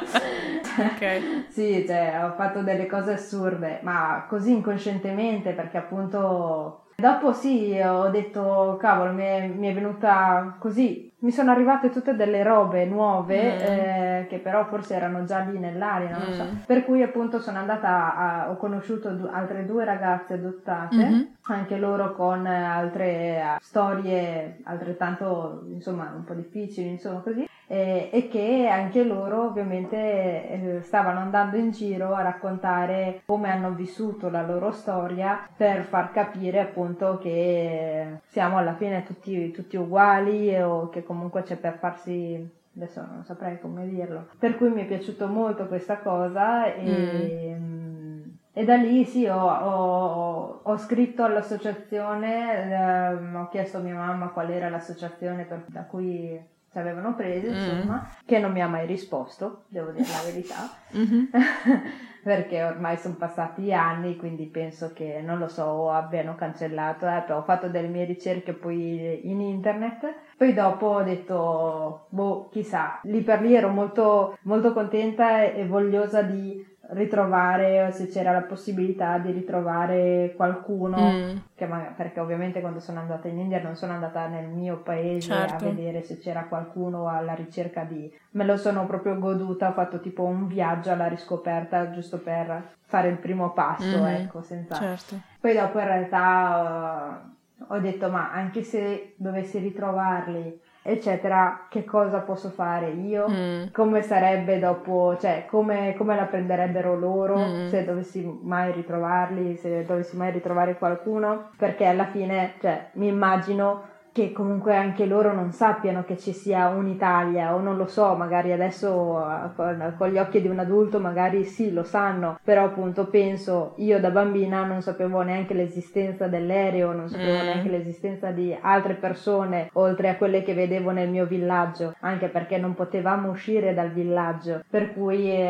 ok. sì, cioè ho fatto delle cose assurde, ma così inconscientemente perché appunto Dopo sì, ho detto, cavolo, mi è, mi è, venuta così, mi sono arrivate tutte delle robe nuove, mm. eh, che però forse erano già lì nell'aria, non mm. so. Per cui appunto sono andata, a, ho conosciuto du- altre due ragazze adottate, mm-hmm. anche loro con altre uh, storie altrettanto, insomma, un po' difficili, insomma, così eh, e che anche loro ovviamente eh, stavano andando in giro a raccontare come hanno vissuto la loro storia per far capire appunto che siamo alla fine tutti, tutti uguali o che comunque c'è per farsi adesso non saprei come dirlo. Per cui mi è piaciuto molto questa cosa e, mm. e da lì sì, ho, ho, ho scritto all'associazione, eh, ho chiesto a mia mamma qual era l'associazione per, da cui ci avevano preso, mm. insomma, che non mi ha mai risposto, devo dire la verità, mm-hmm. perché ormai sono passati anni, quindi penso che, non lo so, o abbiano cancellato, eh, ho fatto delle mie ricerche poi in internet, poi dopo ho detto, boh, chissà, lì per lì ero molto, molto contenta e vogliosa di ritrovare se c'era la possibilità di ritrovare qualcuno mm. magari, perché ovviamente quando sono andata in India non sono andata nel mio paese certo. a vedere se c'era qualcuno alla ricerca di me lo sono proprio goduta ho fatto tipo un viaggio alla riscoperta giusto per fare il primo passo mm-hmm. ecco senza certo. poi dopo in realtà uh, ho detto ma anche se dovessi ritrovarli eccetera, che cosa posso fare io, mm. come sarebbe dopo, cioè come, come la prenderebbero loro mm. se dovessi mai ritrovarli, se dovessi mai ritrovare qualcuno, perché alla fine, cioè, mi immagino che comunque anche loro non sappiano che ci sia un'Italia o non lo so, magari adesso con, con, gli occhi di un adulto magari sì lo sanno, però appunto penso io da bambina non sapevo neanche l'esistenza dell'aereo, non sapevo mm. neanche l'esistenza di altre persone oltre a quelle che vedevo nel mio villaggio, anche perché non potevamo uscire dal villaggio, per cui eh,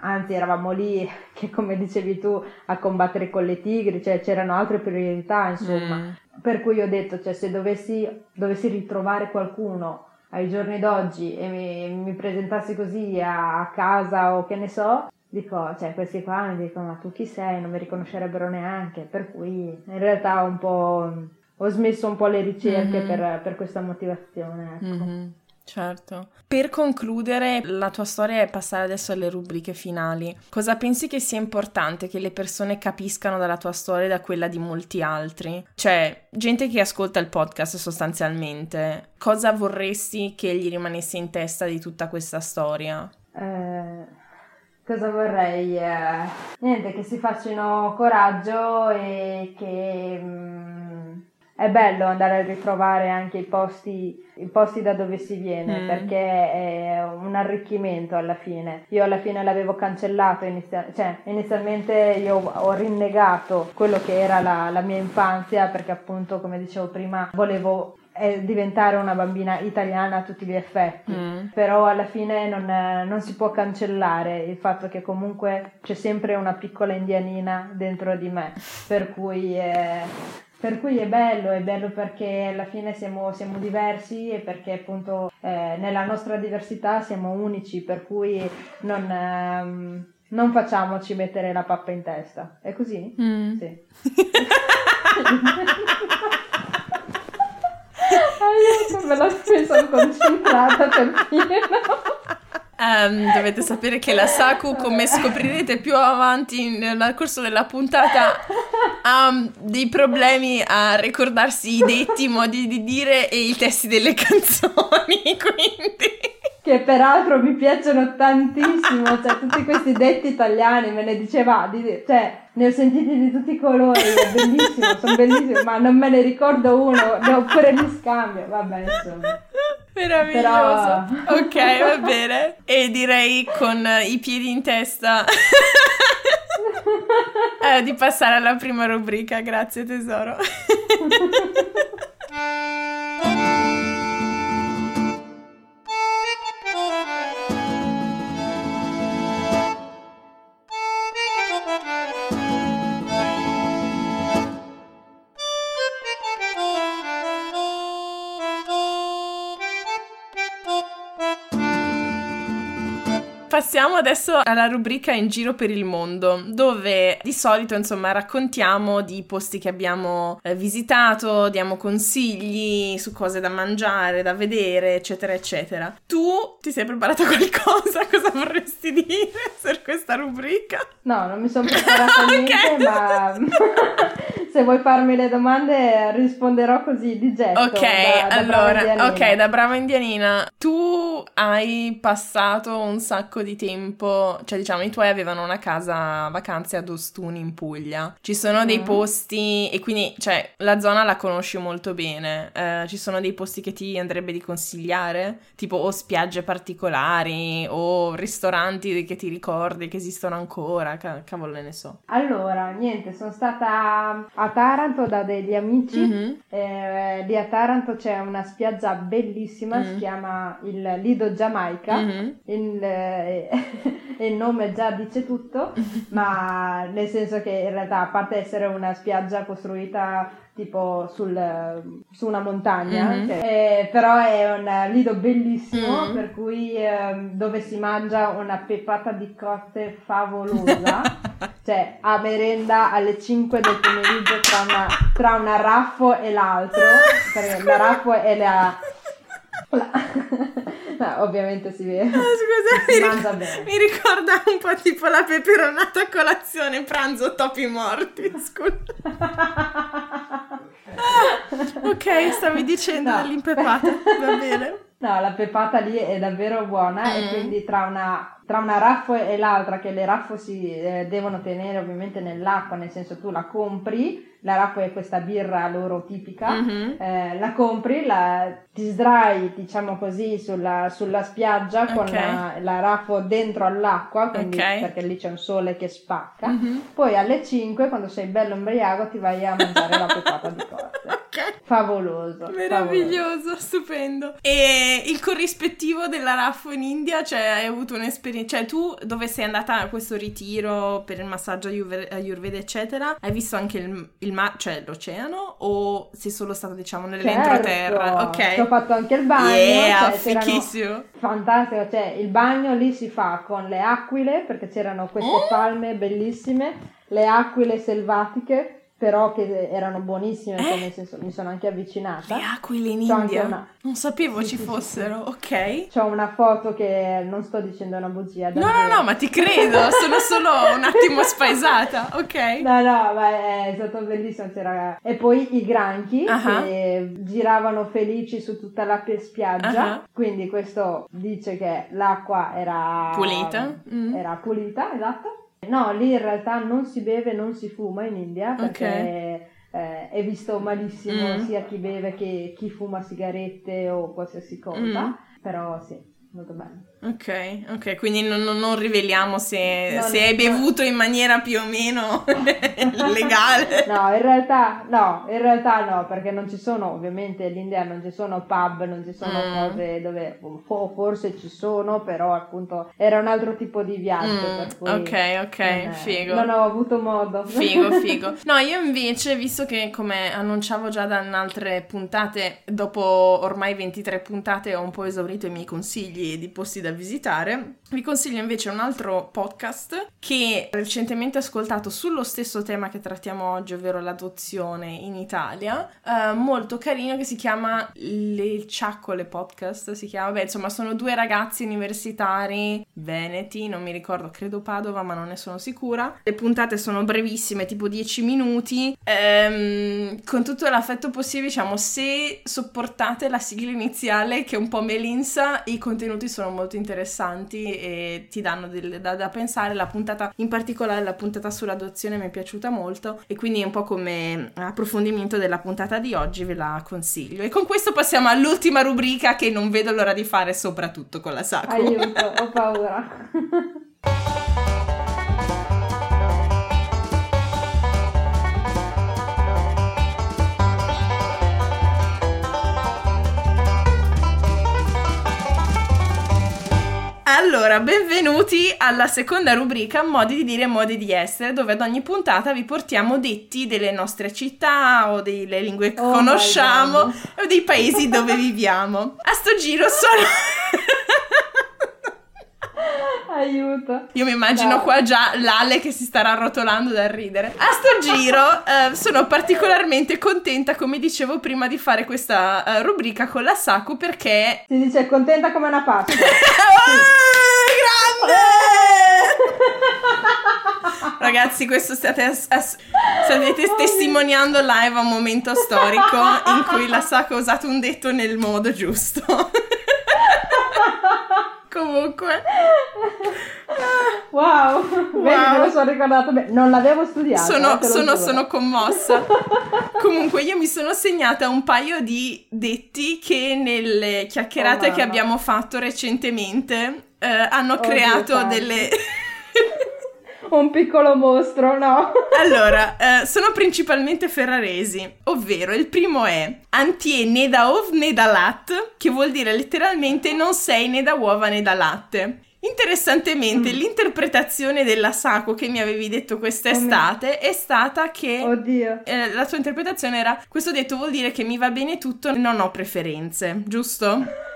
anzi eravamo lì che come dicevi tu a combattere con le tigri, cioè c'erano altre priorità insomma. Mm per cui ho detto, cioè se dovessi, dovessi ritrovare qualcuno ai giorni d'oggi e mi, mi presentassi così a, a, casa o che ne so, dico, cioè questi qua mi dicono ma tu chi sei? Non mi riconoscerebbero neanche, per cui in realtà ho un po', ho smesso un po' le ricerche mm-hmm. per, per, questa motivazione, ecco. Mm-hmm. Certo. Per concludere, la tua storia è passare adesso alle rubriche finali. Cosa pensi che sia importante che le persone capiscano dalla tua storia e da quella di molti altri? Cioè, gente che ascolta il podcast sostanzialmente, cosa vorresti che gli rimanesse in testa di tutta questa storia? Eh, cosa vorrei? Eh, niente, che si facciano coraggio e che... Mm, è bello andare a ritrovare anche i posti, i posti da dove si viene mm. perché è un arricchimento alla fine. Io alla fine l'avevo cancellato, inizia- cioè inizialmente io ho rinnegato quello che era la, la mia infanzia perché appunto come dicevo prima volevo eh, diventare una bambina italiana a tutti gli effetti, mm. però alla fine non, non, si può cancellare il fatto che comunque c'è sempre una piccola indianina dentro di me, per cui eh, per cui è bello, è bello perché alla fine siamo, siamo diversi e perché appunto eh, nella nostra diversità siamo unici, per cui non, ehm, non facciamoci mettere la pappa in testa. È così? Mm. Sì. Aiuto, me la sono concentrata per dire. Um, dovete sapere che la Saku, come scoprirete più avanti nel corso della puntata, ha dei problemi a ricordarsi i detti, i modi di dire e i testi delle canzoni, quindi... Che peraltro mi piacciono tantissimo, cioè tutti questi detti italiani, me ne diceva, cioè ne ho sentiti di tutti i colori, bellissimo, sono bellissimi, ma non me ne ricordo uno, ne ho pure gli scambio, vabbè insomma. Meraviglioso. Però... Ok, va bene. E direi con i piedi in testa eh, di passare alla prima rubrica. Grazie tesoro. Passiamo adesso alla rubrica In giro per il mondo, dove di solito insomma raccontiamo di posti che abbiamo eh, visitato, diamo consigli su cose da mangiare, da vedere, eccetera, eccetera. Tu ti sei preparata qualcosa? Cosa vorresti dire per questa rubrica? No, non mi sono preparata niente, ma se vuoi farmi le domande risponderò così di getto. Ok, da, da allora, ok, da brava indianina. Tu hai passato un sacco di tempo, cioè diciamo i tuoi avevano una casa vacanze ad Ostuni in Puglia. Ci sono mm. dei posti e quindi, cioè, la zona la conosci molto bene. Eh, ci sono dei posti che ti andrebbe di consigliare? Tipo o spiagge particolari o ristoranti che ti ricordi che esistono ancora, cavolo ne so. Allora, niente, sono stata a Taranto da degli amici. Mhm. Eh, lì a Taranto c'è una spiaggia bellissima, Mm. si chiama il Lido Giamaica. Mhm. Il, eh, il nome già dice tutto, ma nel senso che in realtà, a parte essere una spiaggia costruita tipo sul- su una montagna, Mhm. cioè, eh, però è un lido bellissimo Mhm. per cui ehm, dove si mangia una pepata di cotte favolosa, cioè a merenda alle 5 del pomeriggio tra una, tra una raffo e l'altro, perché la raffo è la... no, ovviamente si vede. Ah, Scusa, mi, ric- mi ricorda un po' tipo la peperonata a colazione, pranzo, topi morti. Scusa. Ok, stavi dicendo No. dell'impepata, va bene. No, la pepata lì è davvero buona e Mm. quindi tra una, tra una raffo e l'altra, che le raffo si eh, devono tenere ovviamente nell'acqua, nel senso tu la compri, la raffo è questa birra loro tipica, Mhm. eh, la compri, la, ti sdrai diciamo così sulla, sulla spiaggia con Ok. la, la raffo dentro all'acqua, quindi, Ok. perché lì c'è un sole che spacca. Mhm. Poi alle 5, quando sei bello ombriaco, ti vai a mangiare la pepata di corte. Ok. Favoloso. favoloso. Meraviglioso, stupendo. E il corrispettivo della Raffo in India, cioè hai avuto un'esperienza, cioè tu dove sei andata a questo ritiro per il massaggio Ayurve- Ayurveda eccetera, hai visto anche il, il ma- cioè l'oceano o sei solo stato diciamo nell'entroterra? Certo, Ho Ok. fatto anche il bagno. Yeah, cioè, fichissimo. Fantastico, cioè il bagno lì si fa con le aquile, perché c'erano queste Oh! palme bellissime, le aquile selvatiche, però che erano buonissime, cioè, nel senso mi sono anche avvicinata. Le aquile in C'ho India? una- Non sapevo Sì, ci sì, sì, fossero, ok. C'ho una foto che non sto dicendo una bugia. No, no, no, ma ti credo, sono solo un attimo spaesata, ok. No, no, ma è stato bellissimo. c'era- E poi i granchi Ah. che giravano felici su tutta la spiaggia. Ah. Quindi questo dice che l'acqua era Pulita? Mm. Era pulita, esatto. No, lì in realtà non si beve, non si fuma in India perché eh, è visto malissimo Mm. sia chi beve che chi fuma sigarette o qualsiasi cosa. Mm. Però sì, molto bello. Ok, ok, quindi non, non- riveliamo se, No, se hai bevuto in maniera più o meno legale. No, in realtà no, in realtà no, perché non ci sono, ovviamente l'India non ci sono pub, non ci sono Mm. cose dove fo- forse ci sono, però appunto era un altro tipo di viaggio. Mm, ok, ok, è- figo. Non ho avuto modo. Figo, figo. No, io invece, visto che come annunciavo già da altre puntate, dopo ormai 23 puntate ho un po' esaurito i miei consigli di posti da visitare, vi consiglio invece un altro podcast che recentemente ho ascoltato sullo stesso tema che trattiamo oggi, ovvero l'adozione in Italia, eh, molto carino che si chiama Le Ciaccole Podcast, si chiama, beh insomma sono due ragazzi universitari veneti, non mi ricordo, credo Padova ma non ne sono sicura. Le puntate sono brevissime, tipo 10 minuti, ehm, con tutto l'affetto possibile, diciamo, se sopportate la sigla iniziale che è un po' melinsa, i contenuti sono molto interessanti e ti danno del- da, da pensare. La puntata, in particolare la puntata sull'adozione mi è piaciuta molto e quindi un po' come approfondimento della puntata di oggi ve la consiglio. E con questo passiamo all'ultima rubrica che non vedo l'ora di fare, soprattutto con la Saco. Aiuto, ho paura. Allora, benvenuti alla seconda rubrica Modi di dire e modi di essere, dove ad ogni puntata vi portiamo detti delle nostre città o delle lingue che Oh conosciamo o dei paesi dove viviamo. A sto giro sono... Aiuto. Io mi immagino No. qua già l'Ale che si starà rotolando dal ridere. A sto giro eh, sono particolarmente contenta, come dicevo prima, di fare questa eh, rubrica con la Saku perché Si dice contenta come una Pasqua. Ah, grande! Ragazzi, questo state, ass- ass- state testimoniando live a un momento storico in cui la Saka ha usato un detto nel modo giusto. Comunque, Wow, vedi me lo sono ricordato bene. Non l'avevo studiato. sono, eh, sono- sono commossa. Comunque, io mi sono segnata un paio di detti che nelle chiacchierate Oh, che abbiamo fatto recentemente eh, hanno Oddio creato delle. un piccolo mostro, no? Allora, eh, sono principalmente ferraresi, ovvero il primo è Antie né da ov né da lat, che vuol dire letteralmente non sei né da uova né da latte. Interessantemente, mm. l'interpretazione della Sako che mi avevi detto quest'estate è stata che Oddio. Eh, la tua interpretazione era questo detto vuol dire che mi va bene tutto, non ho preferenze, giusto?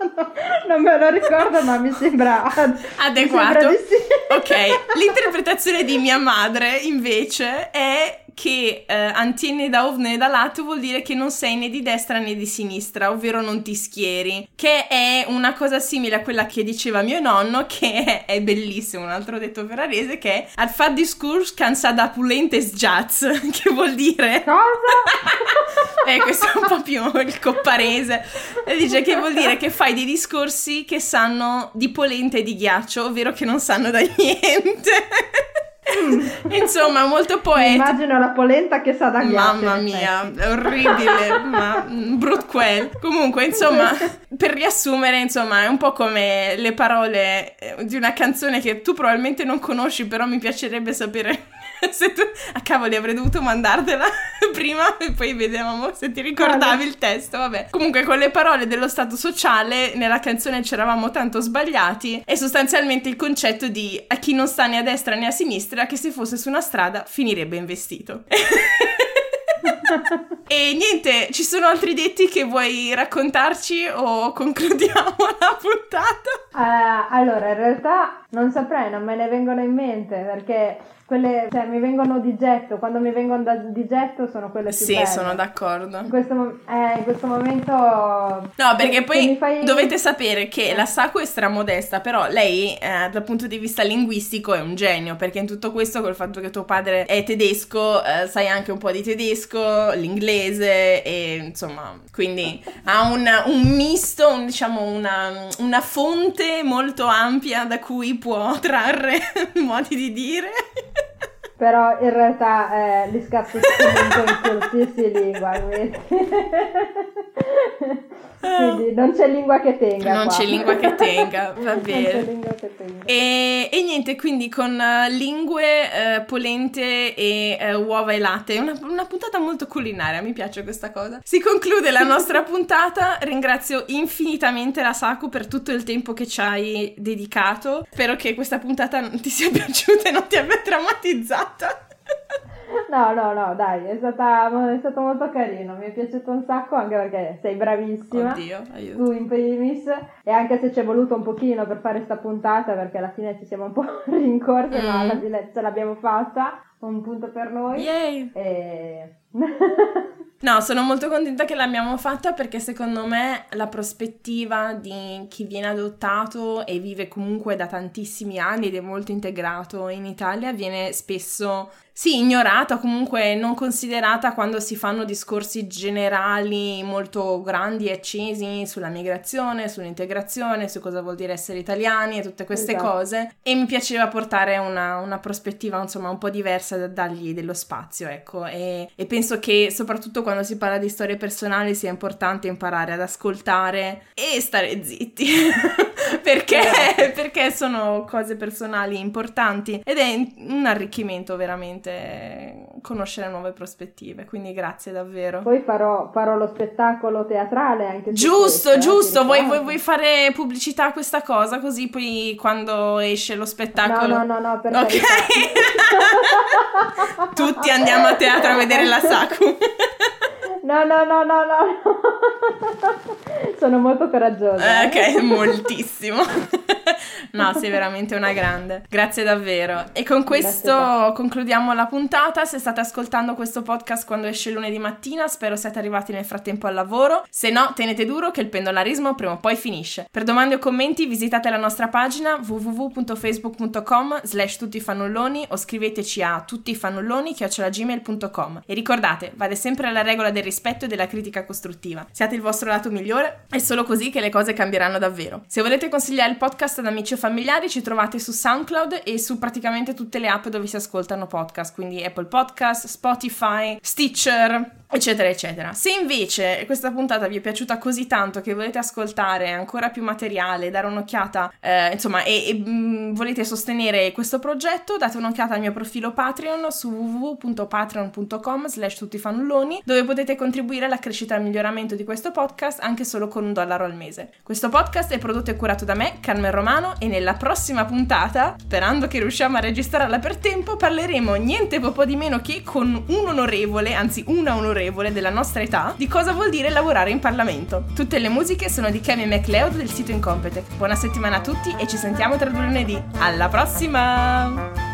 non me lo ricordo, ma mi sembra adeguato. Mi sembra sì. Ok, l'interpretazione di mia madre invece è che eh, antiene da ovne e da lato vuol dire che non sei né di destra né di sinistra, ovvero non ti schieri, che è una cosa simile a quella che diceva mio nonno, che è, bellissimo, un altro detto ferrarese, che è al fa discurs cansada pulentes jazz, che vuol dire... Cosa? eh, questo è un po' più il copparese, e dice che vuol dire che fai dei discorsi che sanno di polente e di ghiaccio, ovvero che non sanno da niente. Insomma, molto poetico. Immagino la polenta che sa da ghiaccio. Mamma mia, è orribile, ma brut quel. Comunque, insomma, per riassumere, insomma, è un po' come le parole eh, di una canzone che tu probabilmente non conosci, però mi piacerebbe sapere se tu... Ah cavoli, avrei dovuto mandartela prima e poi vedevamo se ti ricordavi il testo, vabbè. Comunque con le parole dello stato sociale nella canzone c'eravamo tanto sbagliati e sostanzialmente il concetto di a chi non sta né a destra né a sinistra che se fosse su una strada finirebbe investito. e niente, ci sono altri detti che vuoi raccontarci o concludiamo la puntata? Uh, allora, in realtà non saprei, non me ne vengono in mente perché quelle, cioè, mi vengono di getto, quando mi vengono da, di getto sono quelle più sì, belle. Sì, sono d'accordo. In questo, eh, in questo momento... No, perché che, poi che fai... dovete sapere che la Saku è stramodesta, però lei eh, dal punto di vista linguistico è un genio, perché in tutto questo col fatto che tuo padre è tedesco, eh, sai anche un po' di tedesco, l'inglese e insomma, quindi ha un, un misto, un, diciamo una, una fonte molto ampia da cui può trarre modi di dire però in realtà eh, li scappo comunque in qualsiasi lingua quindi. Quindi non c'è lingua che tenga non qua. c'è lingua che tenga va bene tenga. E, e, niente quindi con uh, lingue uh, polente e uh, uova e latte una, una puntata molto culinaria mi piace questa cosa si conclude la nostra puntata ringrazio infinitamente la Saku per tutto il tempo che ci hai dedicato spero che questa puntata ti sia piaciuta e non ti abbia traumatizzato fatta. No, no, no, dai, è, stata, è, stato molto carino, mi è piaciuto un sacco anche perché sei bravissima. Oddio, aiuto. Tu in primis, e anche se ci è voluto un pochino per fare sta puntata perché alla fine ci siamo un po' rincorsi, mm. ma alla fine ce l'abbiamo fatta, un punto per noi. Yay! E... No, sono molto contenta che l'abbiamo fatta perché secondo me la prospettiva di chi viene adottato e vive comunque da tantissimi anni ed è molto integrato in Italia viene spesso sì, ignorata, comunque non considerata quando si fanno discorsi generali molto grandi e accesi sulla migrazione, sull'integrazione, su cosa vuol dire essere italiani e tutte queste esatto. cose. E mi piaceva portare una, una, prospettiva, insomma, un po' diversa da dargli dello spazio, ecco. E, e penso che soprattutto quando si parla di storie personali sia importante imparare ad ascoltare e stare zitti. perché, perché sono cose personali importanti ed è un arricchimento veramente conoscere nuove prospettive, quindi grazie davvero. Poi farò, farò lo spettacolo teatrale anche Giusto, questo, giusto, vuoi, vuoi, vuoi, fare pubblicità a questa cosa così poi quando esce lo spettacolo... No, no, no, no per Ok. Tutti andiamo a teatro a vedere la Saku. No, no, no, no, no. Sono molto coraggiosa. Eh, ok, moltissimo. no, sei veramente una grande. Grazie davvero. E con questo concludiamo la puntata. Se state ascoltando questo podcast quando esce lunedì mattina, spero siate arrivati nel frattempo al lavoro. Se no, tenete duro che il pendolarismo prima o poi finisce. Per domande o commenti visitate la nostra pagina www.facebook.com slash tuttifannulloni o scriveteci a tuttifannulloni.gmail.com E ricordate, vale sempre la regola del rispetto e della critica costruttiva. Siate il vostro lato migliore, è solo così che le cose cambieranno davvero. Se volete consigliare il podcast ad amici o familiari, ci trovate su SoundCloud e su praticamente tutte le app dove si ascoltano podcast, quindi Apple Podcast, Spotify, Stitcher, eccetera eccetera. Se invece questa puntata vi è piaciuta così tanto che volete ascoltare ancora più materiale, dare un'occhiata, eh, insomma, e, e mh, mm, volete sostenere questo progetto, date un'occhiata al mio profilo Patreon su www.patreon.com slash tuttifannulloni dove potete contribuire alla crescita e al miglioramento di questo podcast anche solo con un dollaro al mese. Questo podcast è prodotto e curato da me, Carmen Romano, e nella prossima puntata, sperando che riusciamo a registrarla per tempo, parleremo niente po' di meno che con un onorevole, anzi una onorevole della nostra età, di cosa vuol dire lavorare in Parlamento. Tutte le musiche sono di Kevin MacLeod del sito Incompetech. Buona settimana a tutti e ci sentiamo tra due lunedì. Alla prossima!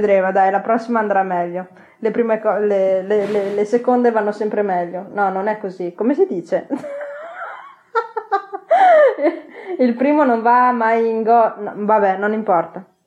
Vedremo, dai, la prossima andrà meglio. Le, prime co- le, le, le, le seconde vanno sempre meglio. No, non è così. Come si dice? Il primo non va mai in go... No, vabbè, non importa.